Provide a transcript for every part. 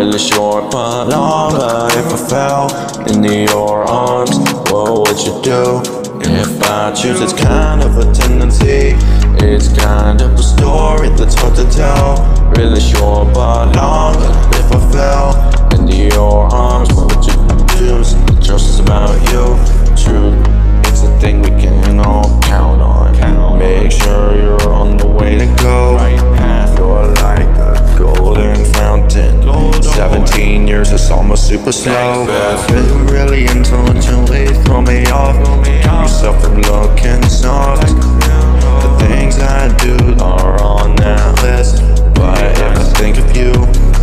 Really short but longer. If I fell into your arms, what would you do? If I choose, it's kind of a tendency. It's kind of a story that's hard to tell. Really short but longer. If I fell into your arms, what would you choose? The trust is about you. Truth, it's a thing we can all count on. Make sure you're on the way to go. Right path, you're like a golden fountain. 17 years, it's almost super slow. Feeling really intelligently, throw me off. Keep yourself from looking soft. The things I do are on that list. But if I think of you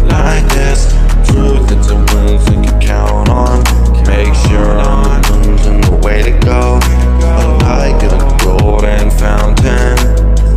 like this, truth, it's a wound we can count on. Make sure I'm in the way to go. But like a golden fountain.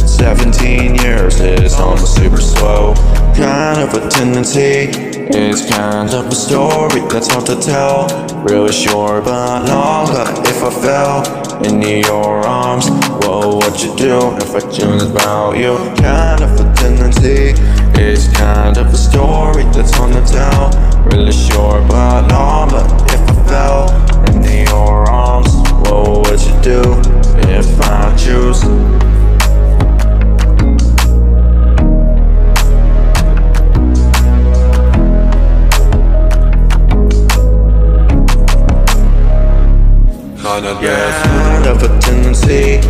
17 years is almost super slow. Kind of a tendency. It's kind of a story that's hard to tell. Really short but longer. If I fell into your arms, whoa what you do if I choose about you? Kind of a tendency. It's kind of a story that's hard to tell. Really short but longer. If I fell into your arms, whoa what you do if I choose? Yeah, kind of a tendency.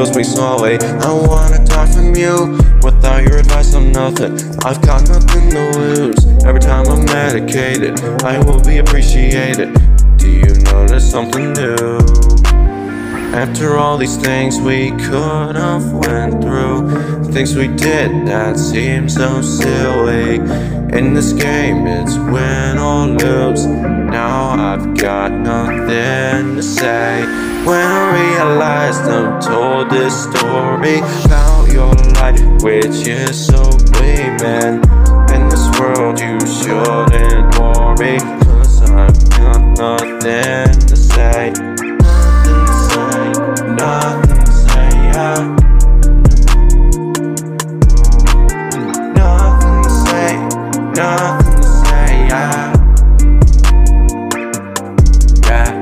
Kills me slowly. I wanna die from you. Without your advice, I'm nothing. I've got nothing to lose. Every time I'm medicated, I will be appreciated. Do you notice something new? After all these things we could have went through Things we did that seem so silly. In this game it's win or lose. Now I've got nothing to say. When I realized I'm told this story About your life which is so gleaming. In this world you shouldn't worry Cause I've got nothing to say Nothing to say. Nothing to say, nothing to say, yeah. Yeah,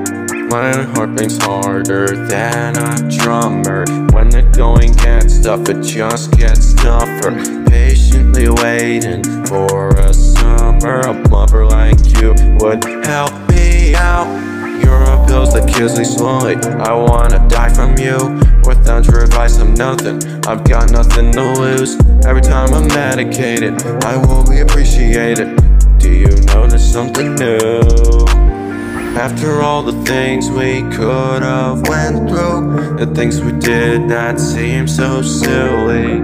my heart beats harder than a drummer. When the going gets tough, it just gets tougher. Patiently waiting for a summer a mother like you would help me out. You're pills that kills me slowly. I wanna die from you. Without your advice, I'm nothing. I've got nothing to lose. Every time I'm medicated, I will be appreciated. Do you notice something new? After all the things we could have went through The things we did that seem so silly.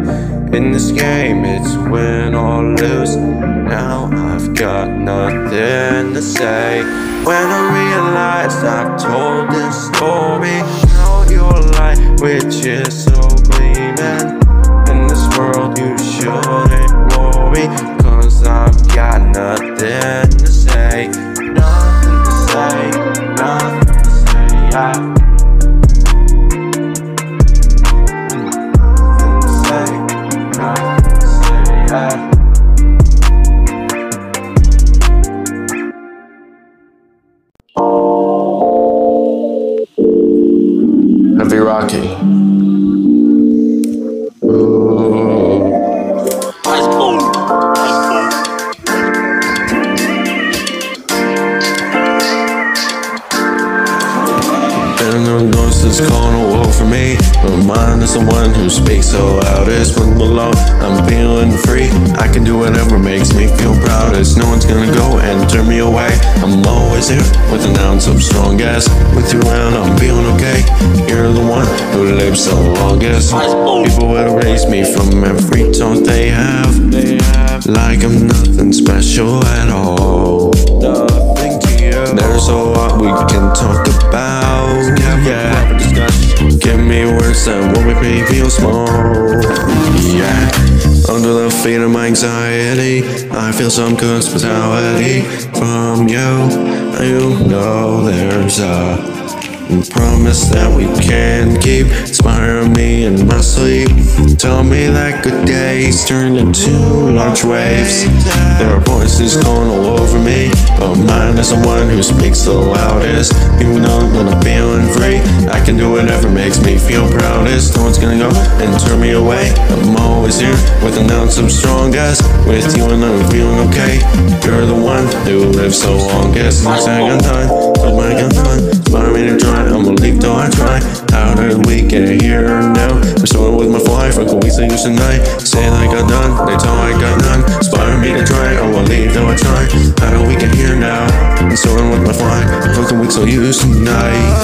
In this game it's win or lose. Now I've got nothing to say. When I realized I've told this story Now your light which is so gleaming. In this world you shouldn't worry Cause I've got nothing People will erase me from every talk they have. Like I'm nothing special at all. Nothing to you. There's a lot we can talk about. Yeah. Give me words that won't make me feel small. Yeah. Under the feet of my anxiety, I feel some hospitality from you. You know there's a promise that we can keep. Inspire me in my sleep. Tell me that good days turn into large waves. There are voices calling all over me, but mine is the one who speaks the loudest. You know when I'm feeling free, I can do whatever makes me feel proudest. No one's gonna go and turn me away. I'm always here with an ounce of strongest. With you and I'm feeling okay. You're the one who lives so longest. Thing I'm done, my gun on. Inspire me to try, I'm gonna leave till I try. How did we get here now? I'm starting with my fly, fuck a week to use tonight. Say I got done, they tell I got none. Inspire me to try, I will leave till I try. How did we get here now? I'm starting with my fly, fuck a week to use tonight.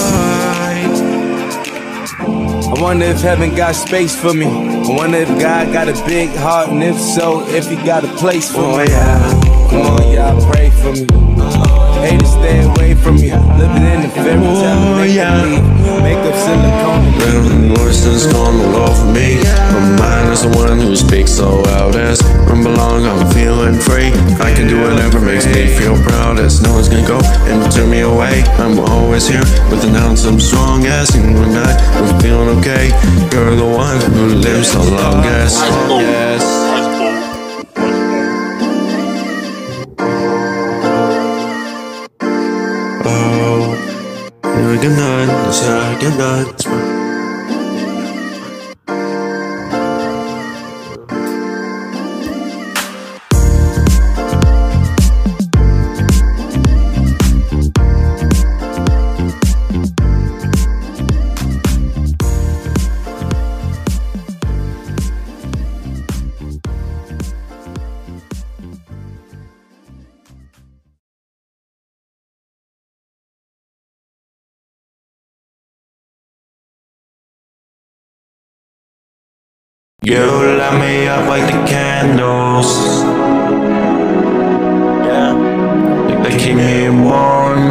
I wonder if heaven got space for me. I wonder if God got a big heart, and if so, if He got a place for Oh, me. yeah. Come on, y'all pray for me. Haters stay away from me. Living in the fairy tale, make yeah. believe. Make up silicone. Random voices gone all over me. My mind is the one who speaks so loudest. When belong, I'm feeling free. I can do whatever makes me feel proudest. No one's gonna go and turn me away. I'm always here with an ounce of strong ass. And when I am feeling okay, you're the one who lives the longest. Yes. Oh, you're a good You light me up like the candles. Yeah. They keep me warm.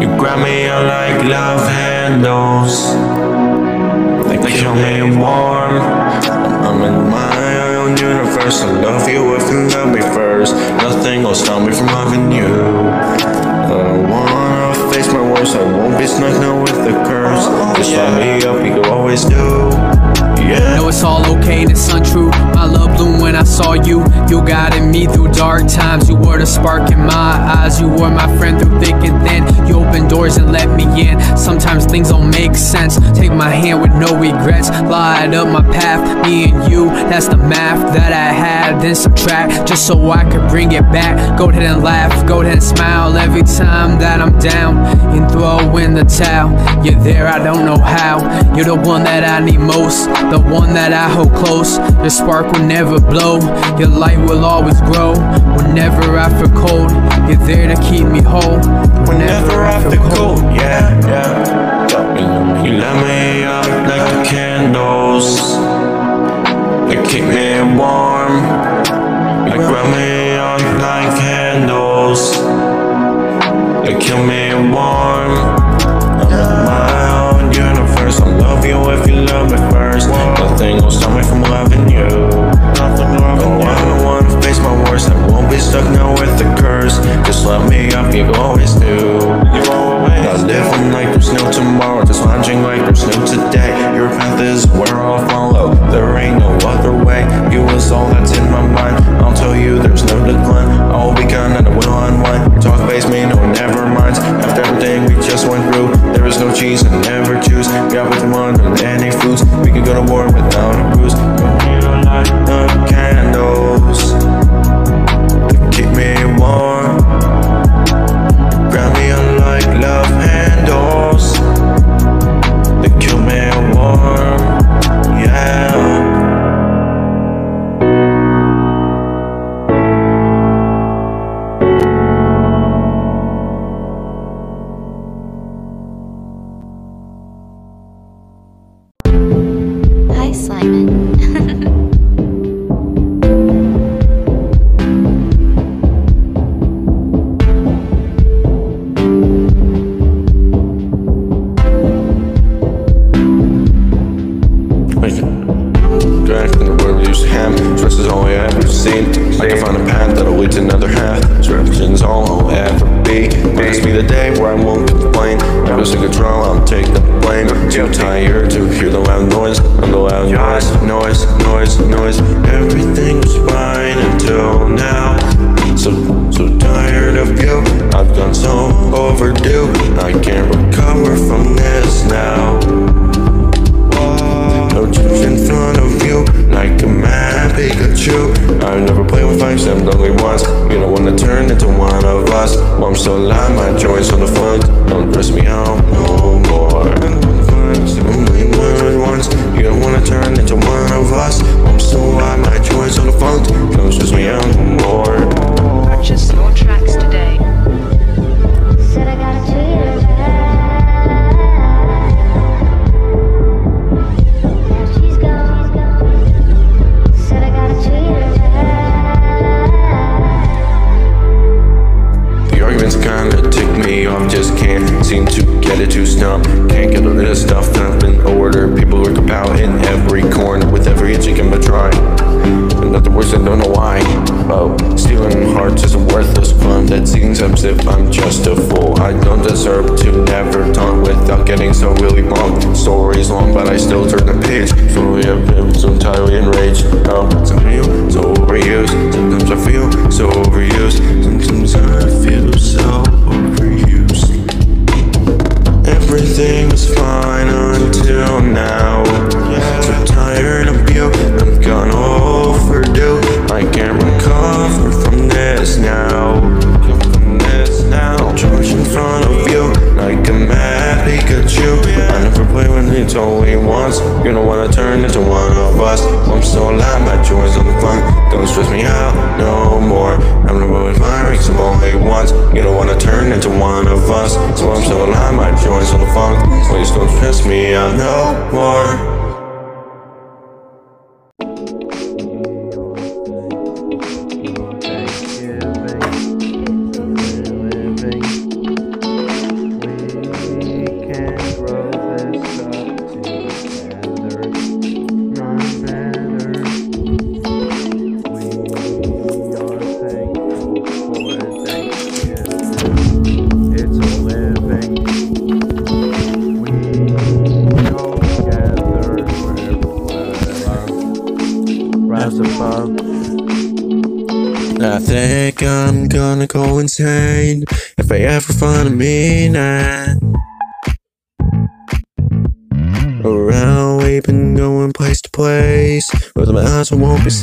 You grab me up like love handles. They keep me warm. I'm in my own universe. I love you if you love me first. Nothing will stop me from loving you. I don't wanna face my worst. I won't be snuck now with the curse. Oh, Just light me up, you always do. Yeah. Know it's all okay it's untrue. My love bloomed when I saw you. You guided me through dark times. You were the spark in my eyes. You were my friend through thick and thin. You opened doors and let me in. Sometimes things don't make sense. Take my hand with no regrets. Light up my path, me and you. That's the math that I had. Then subtract just so I could bring it back. Go ahead and laugh, go ahead and smile every time that I'm down. And throw in the towel. You're there, I don't know how. You're the one that I need most, the one that I hold close. Your spark will never blow, your light will always grow. Whenever I feel cold, you're there to keep me whole. Whenever I feel cold, yeah, yeah. You, light me up like the candles. You keep me warm. You grab me on like candles. You keep me warm. With curse. Just let me up, you always do. Not living like there's no tomorrow, just watching like there's no today. Your path is where I'll follow. There ain't no other way. You is all that's in my mind. I'll tell you there's no decline. I'll be gone and I will unwind. Your talk face me, no, never mind. After everything we just went through, there is no cheese and never choose. Got with one and any foods. We can go to war without a bruise. You light the candles to keep me warm. Ever be. Promise me the day where I won't complain. Never take control, I'll take the blame. Too tired to hear the loud noise. I'm the loud noise, noise, noise, noise. Everything was fine until now. So, so tired of you. I've gone so overdue. I can't recover from this now. No chips in front of you, like a mad Pikachu. I never play with fire, except only once. You don't wanna turn into one of us. Well, I'm still alive, my joints on the front. Don't stress me out no more. Only one once. You don't wanna turn into one of us. Well, I'm still alive, my joints on the front. Don't stress me out no more. Purchase your tracks Worst, I don't know why. Oh, stealing hearts is a worthless fun that seems as if I'm just a fool. I don't deserve to never talk without getting so really long. Stories long, but I still turn the page. Slowly I've been so entirely enraged. Oh, of you so overused. Sometimes I feel so overused. Sometimes I feel so overused. Everything was fine until now.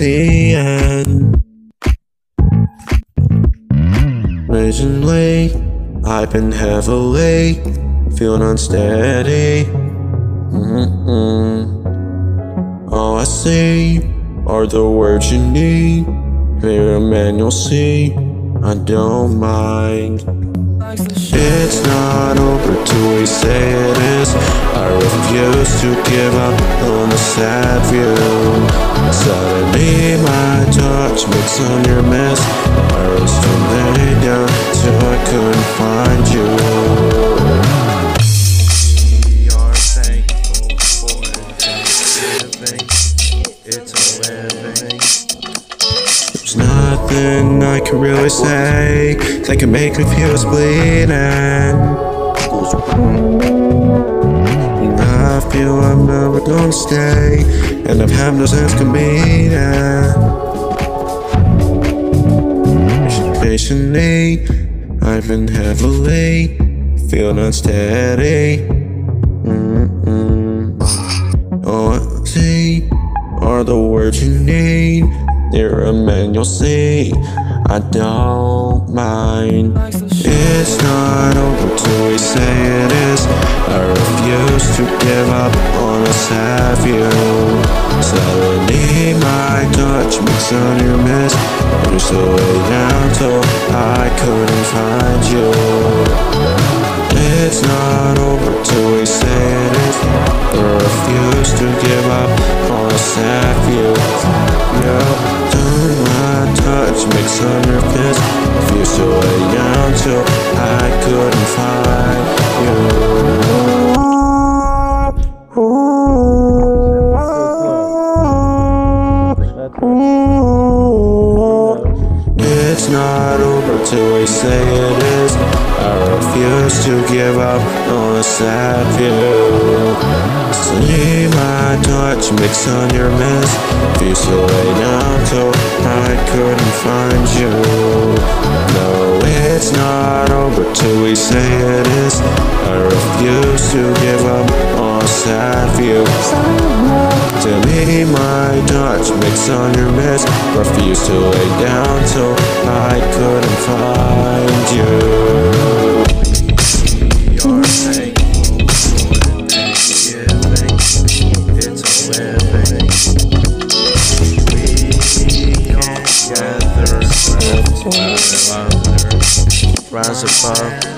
Seeing. Recently, I've been heavily feeling unsteady. Mm-mm. All I see are the words you need. Clear a man, you'll see. I don't mind. It's not over till we say it is. I refuse to give up on the sad view. Suddenly, my touch makes on your mess. I was to lay down till I couldn't find you. We are thankful for. It's a living. There's nothing I can really say that can make me feel it's bleeding. Feel I'm never gonna stay, and I've had no sense committing. Patiently, I've been heavily feeling unsteady. Mm-mm. All I see are the words you need. They're a man you'll see. I don't mind. It's not over till we say it is. I refuse to give up on a sad view. Suddenly, my touch makes on your miss. You're so way down till I couldn't find you. It's not over till we say it is. I refuse to give up on a sad view. Yeah, turn my touch makes your fist. Feel so way down till I couldn't find you. It's not over till we say it is. Refuse to give up on a sad view. See my touch mix on your mess. Feel so way down till I couldn't find you. No, it's not over till we say it is. I refuse to give up on a sad view. To me, my touch mix on your mess. Refuse to lay down so I couldn't find you. Above.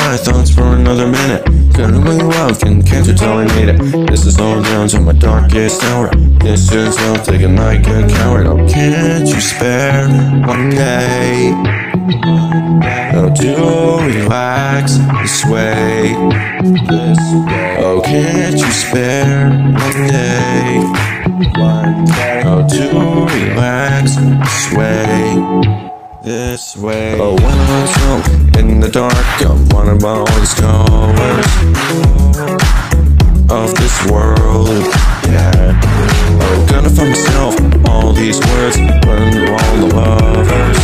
My thoughts for another minute? Couldn't we walk and can't you tell I need it? This is slowing down to my darkest hour. This is all thinking like a coward. Oh, can't you spare one day? Oh, to relax this way. Oh, can't you spare one day? Oh, to relax this way. This way. Oh, when I'm so in the dark, I'm one of all these colors of this world. Yeah. Oh, gonna find myself all these words, through all the lovers.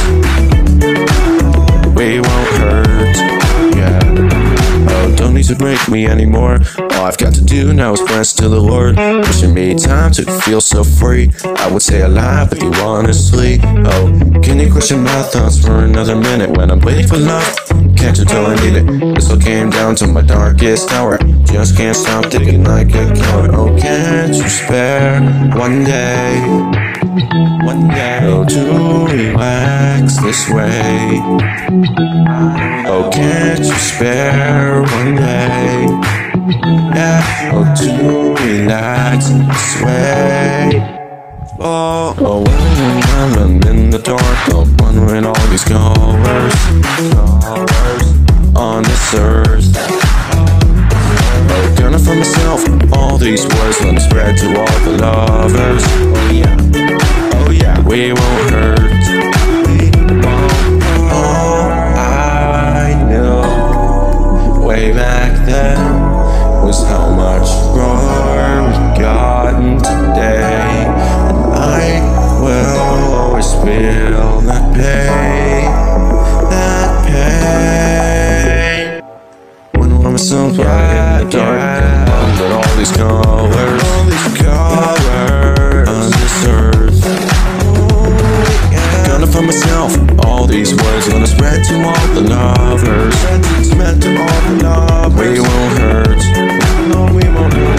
We won't hurt. Yeah. Don't need to break me anymore. All I've got to do now is press to the Lord. Wishing me time to feel so free. I would say alive if you honestly. Oh, can you question my thoughts for another minute when I'm waiting for love? Can't you tell I need it? This all came down to my darkest hour. Just can't stop thinking like a coward. Oh, can't you spare one day? One. Oh, to relax this way. Oh, can't you spare one day? Yeah, oh, to relax this way. Oh, oh, when I'm in the dark, I'm wondering all these colors, colors on this earth. Oh, gonna find myself all these words gonna spread to all the lovers. Oh yeah, we won't hurt. We won't. All I knew way back then was how much wrong we've gotten today. And I will always feel that pain, that pain. When I'm myself right in the dark, under all these colors, all these colors on this earth. Gonna find myself all these words gonna spread to all the lovers. Spread to all the lovers. We won't hurt. No, we won't hurt. We won't hurt.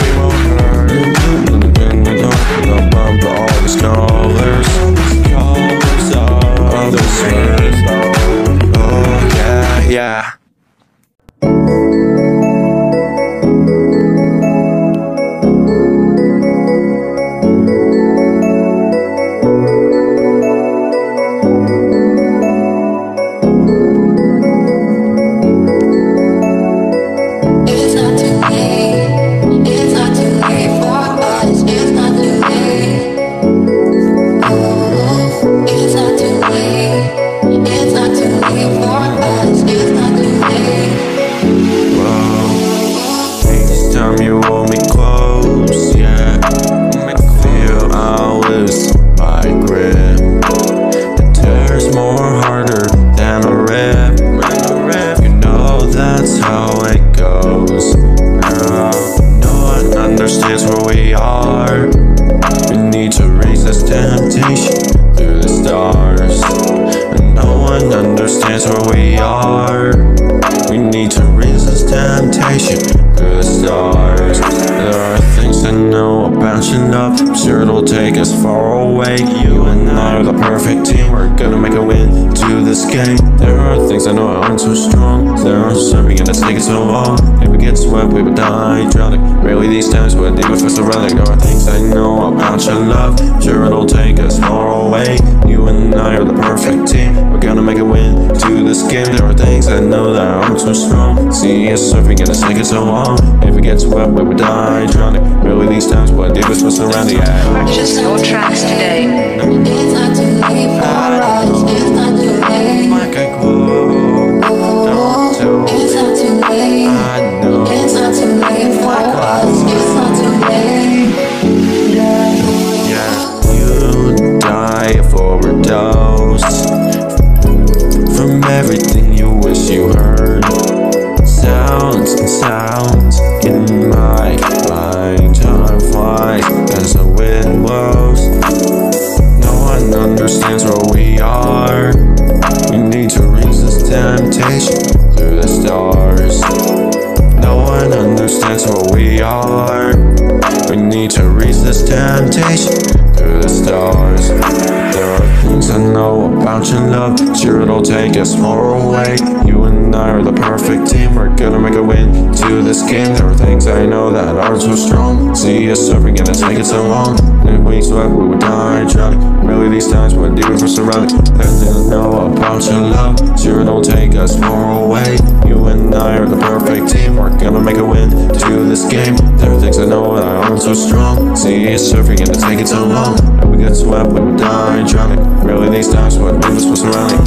Know aren't so strong. There are some we're gonna take it so long. If we get swept, we would die drowning. Really, these times we're deep with us running. There are things I know about your love. Sure, it'll take us far away. You and I are the perfect team. We're gonna make a win to this game. There are things I know that I'm too strong. See us surfing, gonna take it so long. If we get swept, we would die drowning. Really, these times we're deep with us surrounding. Yeah. Purchase your tracks today. It's not too late for us. It's not too late. Not sure it'll take us far away. You and I are the perfect team, we're gonna make a win to this game. There are things I know that aren't so strong. See us surfing and it's taking so long. If we sweat, we would die drowning. Really, these times we're deep for surrounding. There's I know about your love, sure it'll take us far away. You and I are the perfect team, we're gonna make a win to this game. There are things I know that aren't so strong. See us surfing and it's taking so long. If we get swept, we would die drowning. Really, these times we're deep for surrounding.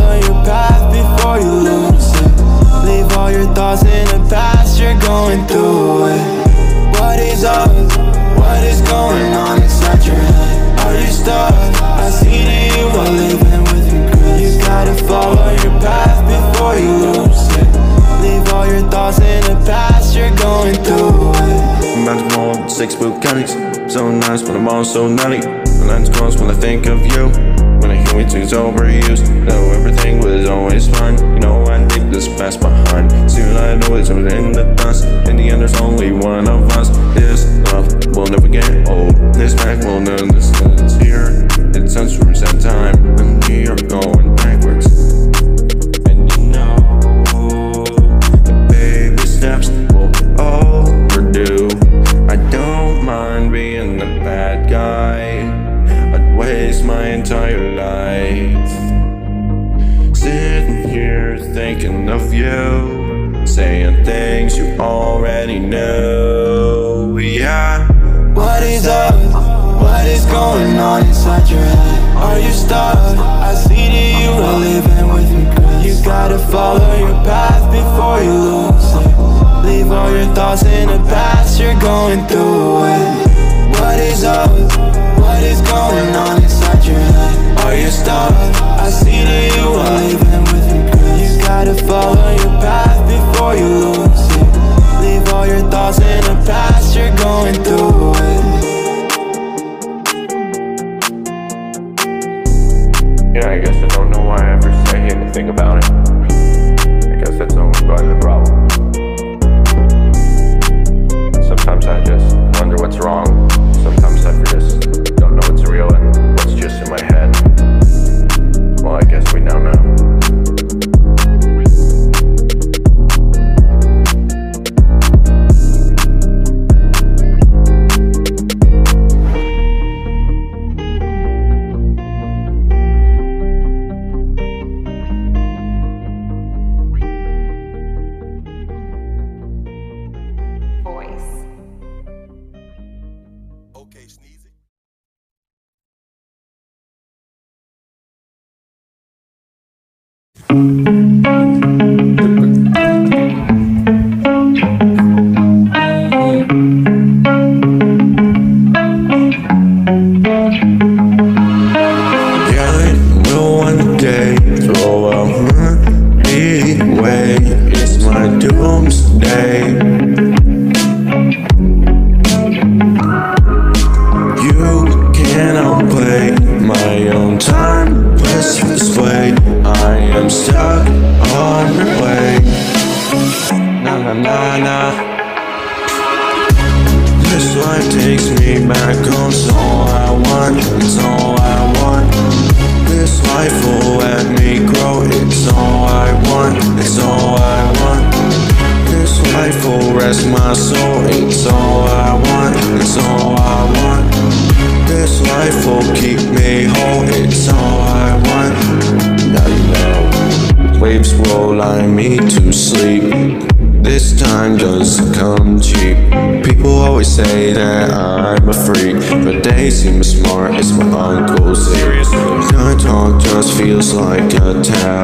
follow your path before you lose it. Leave all your thoughts in the past, you're going through it. What is up? What is going on inside your head? Are you stuck? I see that you are living with regret. You gotta follow your path before you lose it. Leave all your thoughts in the past, you're going through it. Roll up six boot cunnies. So nice, but I'm also nutty. My lens close when I think of you. When I hear me two's overused. Though everything was always fine. You know, I leave this past behind. Soon I know it's in the dust. In the end, there's only one of us. This love will never get old. This back will know this is here. It's centuries at time. And we are going backwards. And you know, the baby steps will overdue. I don't mind being the bad guy. I'd waste my entire thinking of you, saying things you already know. Yeah. What is up? What is going on inside your head? Are you stuck? I see that you are living with regret. You gotta follow your path before you lose it. Leave all your thoughts in the past, you're going through it. What is up? What is going on inside your head? Are you stuck? I see that you are living You gotta follow your path before you lose it. Leave all your thoughts in the past, you're going through it. Yeah, I guess I don't know why I ever say anything about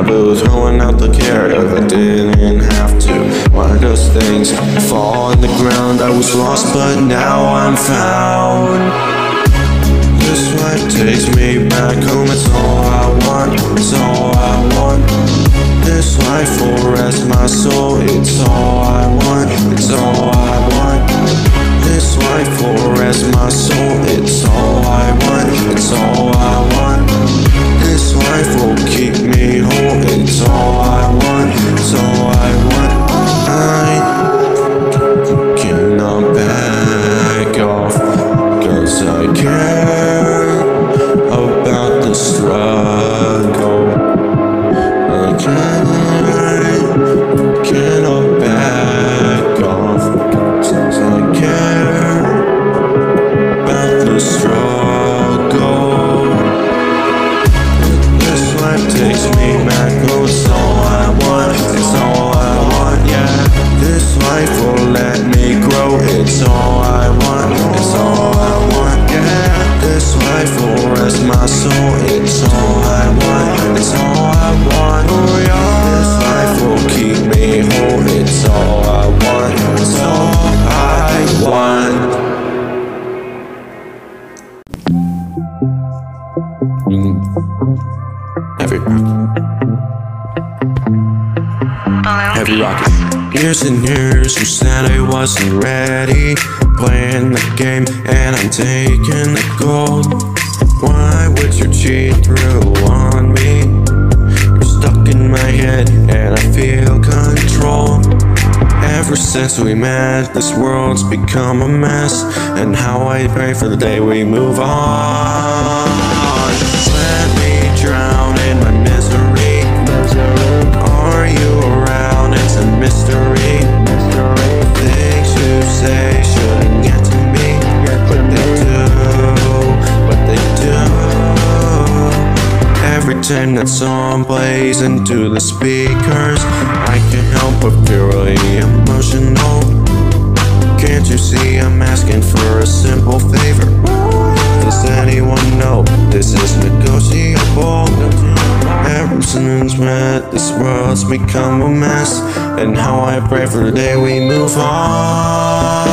taboo. Throwing out the care if I didn't have to. Why does things fall on the ground? I was lost, but now I'm found. This life takes me back home, it's all I want, it's all I want. This life will rest my soul, it's all I want, it's all I want. This life will rest my soul, it's all I want, it's all I want. Life will keep me whole, it's Years and years, you said I wasn't ready. Playing the game, and I'm taking the gold. Why would you cheat through on me? You're stuck in my head, and I feel control. Ever since we met, this world's become a mess. And how I pray for the day we move on. Let me drown Every time that song plays into the speakers, I can't help but feel really emotional. Can't you see I'm asking for a simple favor? Does anyone know this is negotiable? Ever since met, this world's become a mess. And how I pray for the day we move on.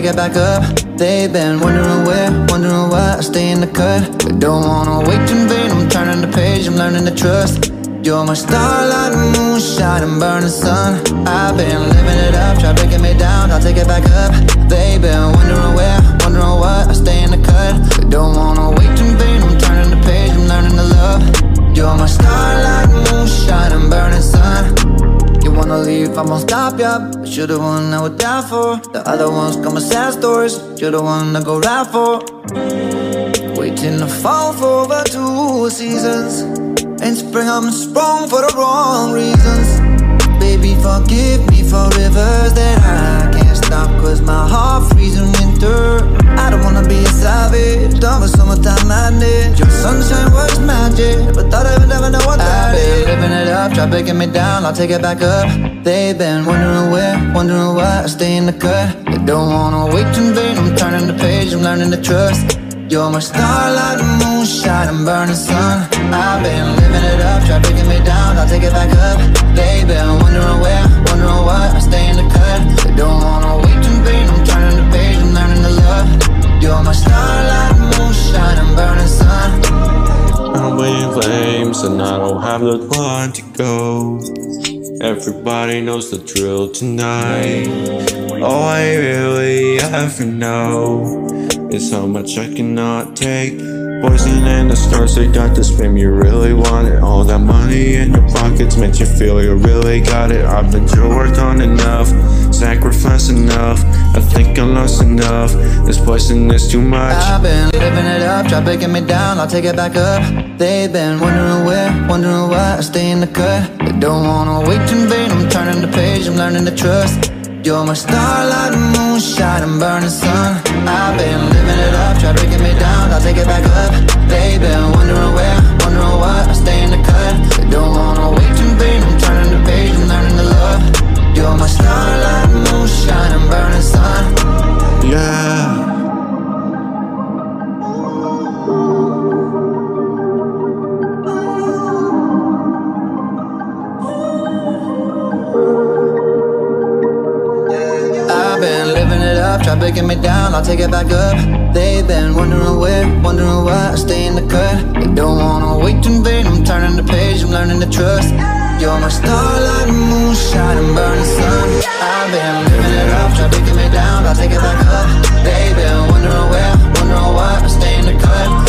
Take it back up. They've been wondering where, wondering why I stay in the cut. They don't wanna wait in vain, I'm turning the page, I'm learning to trust. You're my starlight, moonshine, and burning sun. I've been living it up, try breaking me down, I'll take it back up. They've been wondering where, wondering why I stay in the cut. They don't wanna wait in vain, I'm turning the page, I'm learning to love. You're my starlight, moonshine, and burning sun. Wanna leave, I won't stop ya But you're the one I would die for. The other ones come with sad stories. You're the one I go ride for. Waiting to fall for over two seasons. In spring I'm sprung for the wrong reasons. Baby forgive me for rivers that I can't stop Cause my heart freezing I don't wanna be a savage. Done with summertime madness. Your sunshine was magic But thought I would never know what that is I've been living it up, try breaking me down I'll take it back up. They've been wondering where, wondering why I stay in the cut. They don't wanna wait in vain I'm turning the page, I'm learning to trust. You're my starlight, moonshine, and burning sun. I've been living it up, try breaking me down, I'll take it back up. They've been wondering where, wondering why I stay in the cut. They don't wanna You're my starlight, moonshine, and burning sun I'm waiting flames and I don't have the one to go. Everybody knows the drill tonight. All I really ever know is how much I cannot take. Poison and the stars, they got the spin you really want it. All that money in your pockets makes you feel you really got it. I've been to work on enough, sacrifice enough. I think I lost enough. This poison is too much. I've been living it up, try breaking me down, I'll take it back up. They've been wondering where, wondering why I stay in the cut. They don't wanna wait in vain, I'm turning the page, I'm learning to trust. You're my starlight, moonshine, and burning sun. I've been living it up, try breaking me down, I'll take it back up. They've been wondering where, wondering why I stay in the cut. Don't wanna wait in vain, I'm turning the page, I'm learning to love. You're my starlight, moonshine, and burning sun. Yeah. Up, try breaking me down, I'll take it back up. They've been wondering where, wondering why I stay in the cut. They don't wanna wait in vain, I'm turning the page, I'm learning to trust. You're my starlight, moonshine, and burning sun. I've been living it up, try breaking me down, I'll take it back up. They've been wondering where, wondering why I stay in the cut.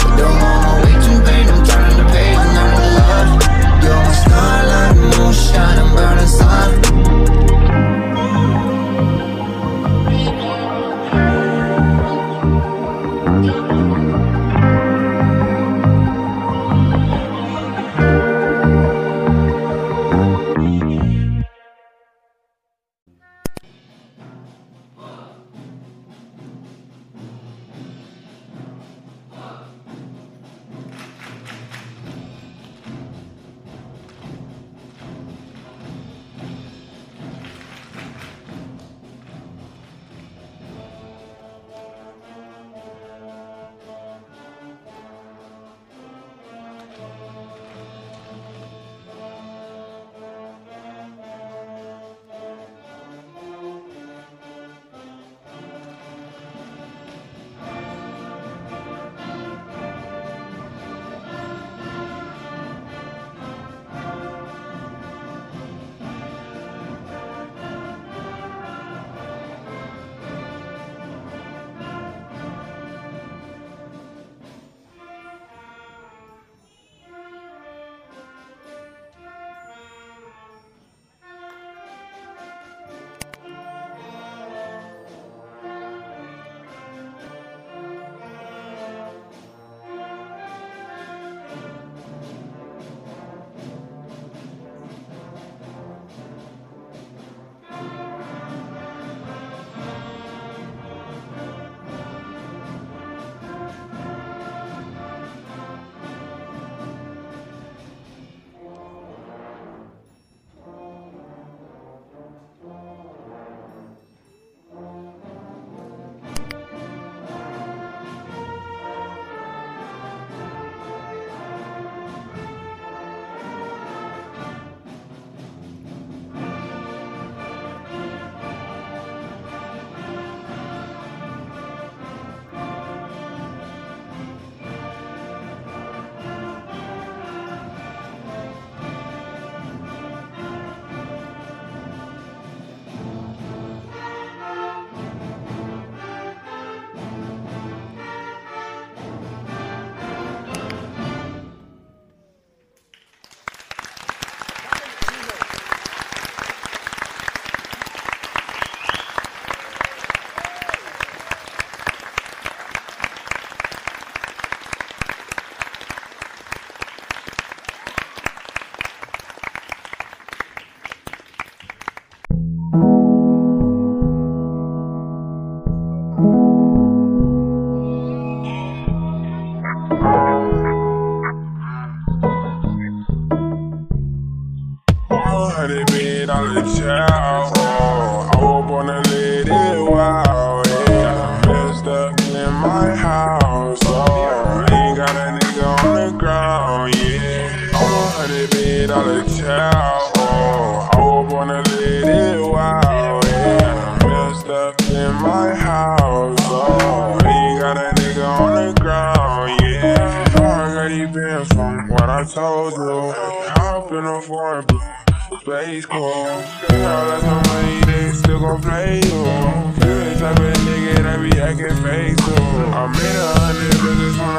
A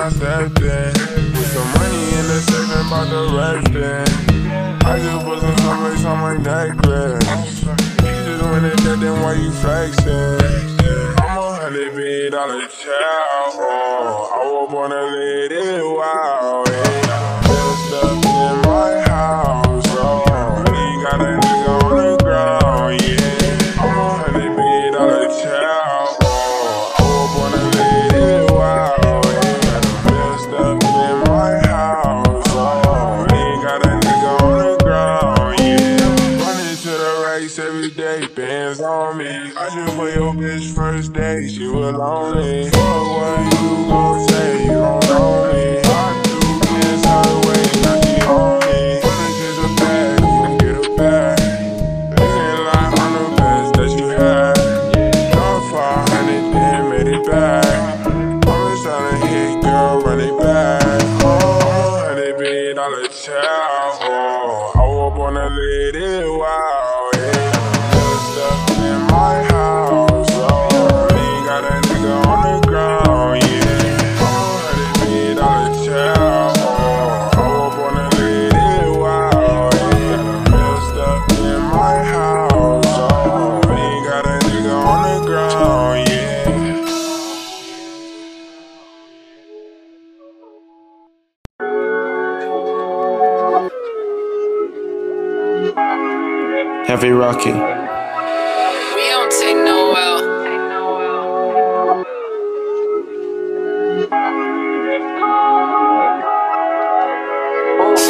I stepped in. With some money in the section, about to rest in. I just put some something on my necklace. You just went and did then why you flexing? I'm a hundred billion dollar child. Oh, I was born to let it she lonely.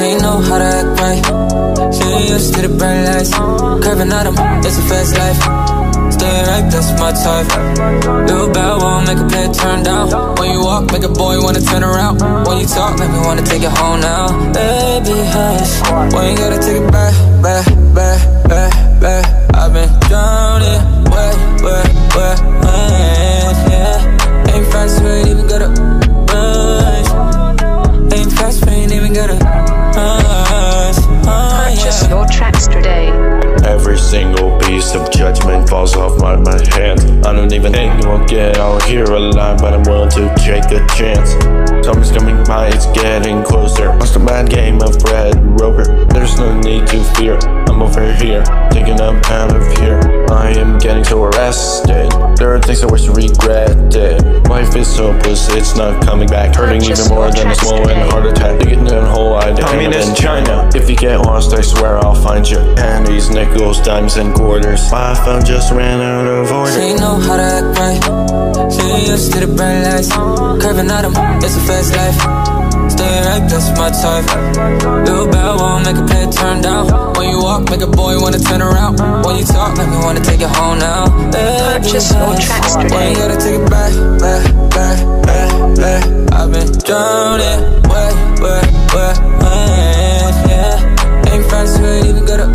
She ain't know how to act right. She ain't used to the bright lights. Curving at 'em, it's a fast life. Stay right, that's my type. Little bad won't make a play turn down. When you walk, make a boy wanna turn around. When you talk, make me wanna take it home now. Baby, hush. When you gotta take it back, back, back, back, back. I've been drowning, wet, wet, wet, wet, yeah. Ain't fast, we ain't even gotta rush. Ain't fast, we ain't even gotta. Your tracks today. Every single piece of judgment falls off my, my hands. I don't even think we'll get out here alive, but I'm willing to take a chance. Something's coming by, it's getting closer. Lost a bad game of Red Rover. There's no need to fear. I'm over here, taking up out of here. I am getting so arrested. There are things I wish I regretted. Life is hopeless, it's not coming back. Hurting even more than a small and heart attack. Digging in a whole idea. Communist China. If you get lost, I swear I'll find you. Pennies, nickels, dimes, and quarters. My phone just ran out of She order. ain't know how to act right. She ain't used to the bright lights. Curving at 'em, it's a fast life. Stay right, that's my type. Little bad won't make a play turn down. When you walk, make a boy wanna turn around. When you talk, make me wanna take it home now. Purchase your hush. tracks When today. you gotta take it back, back, back, back, back. I've been drowning, wet, wet, wet, wet, yeah. Ain't fast, we ain't even gotta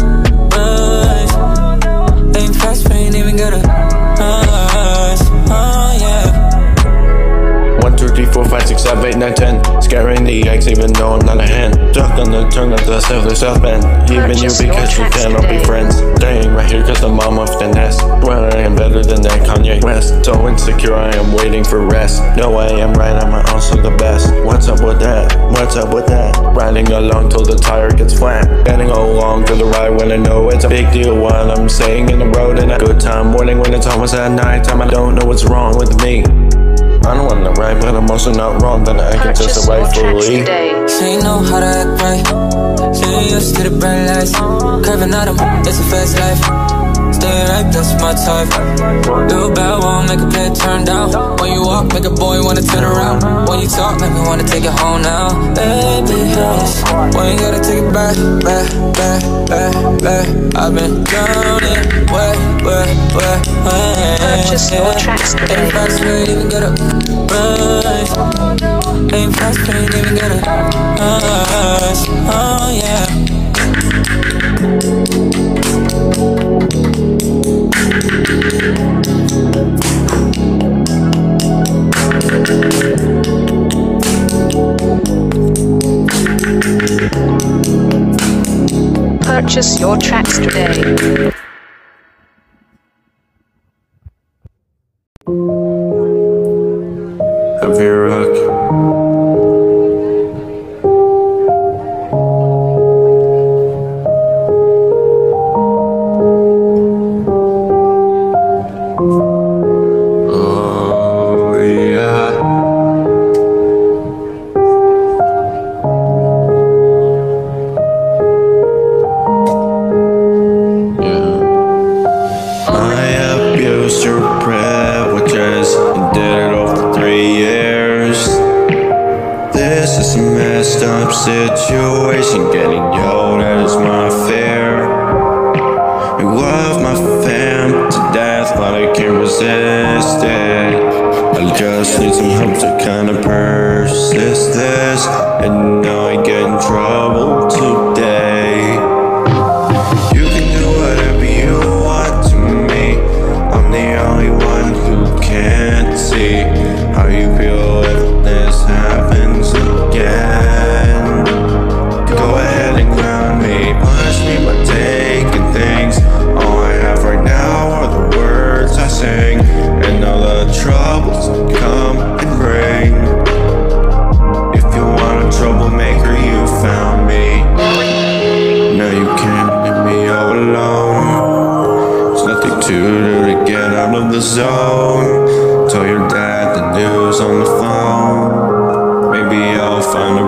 rush. Ain't fast, we ain't even gotta rush. Oh yeah. One, two, three, four, five, six, seven, eight, nine, ten. Scaring the eggs even though I'm not a hen. Stuck on the tongue of the the south bend. Even you because tracks cannot be today. friends. Staying right here cause the mom of the nest. Well, I am better than that Kanye West. So insecure, I am waiting for rest. No, I am right, I'm also the best. What's up with that? What's up with that? Riding along till the tire gets flat. Getting along for the ride when I know it's a big deal while I'm staying in the road. And a good time morning when it's almost at night time. I don't know what's wrong with me. I don't wanna right, but I'm also not wrong. Then I can just Purchase your tracks rightfully. today. She ain't know how to act right. She ain't used to the bright lights. Curving at 'em, it's a fast life. Right, that's my type. Do bad one, make a bed turn down. When you walk, make a boy wanna turn around. When you talk, make me wanna take it home now. Baby, yes. When you gotta take it back, back, back, back, back. I've been drowning, way, way, way, way. Purchase your tracks today. Ain't fast, we ain't even up. Right. Ain't fast, we ain't even up. Right. Oh, yeah. Purchase your tracks today. Heavy rock.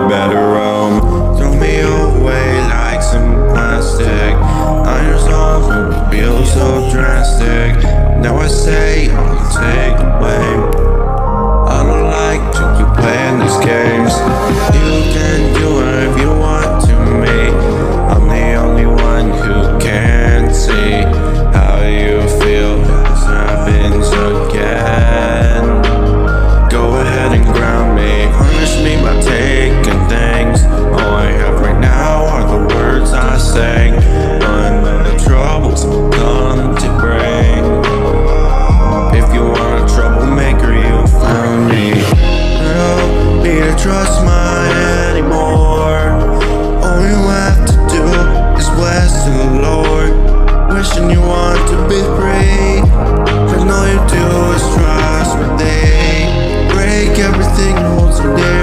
Better home. Throw me away like some plastic. Iron's all who feels so drastic. Now I say I'll take away. I don't like to keep playing these games. You can do whatever you trust my mine anymore. All you have to do is bless the Lord. Wishing you want to be free. And all you do is trust what they break everything holds you dear.